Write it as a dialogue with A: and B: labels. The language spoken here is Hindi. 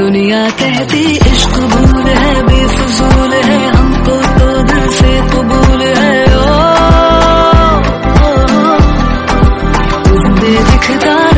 A: दुनिया कहती इश्क भूल है बेफजूल है हमको तो दिल से कबूल है। ओ, ओ, ओ, ओ दिखता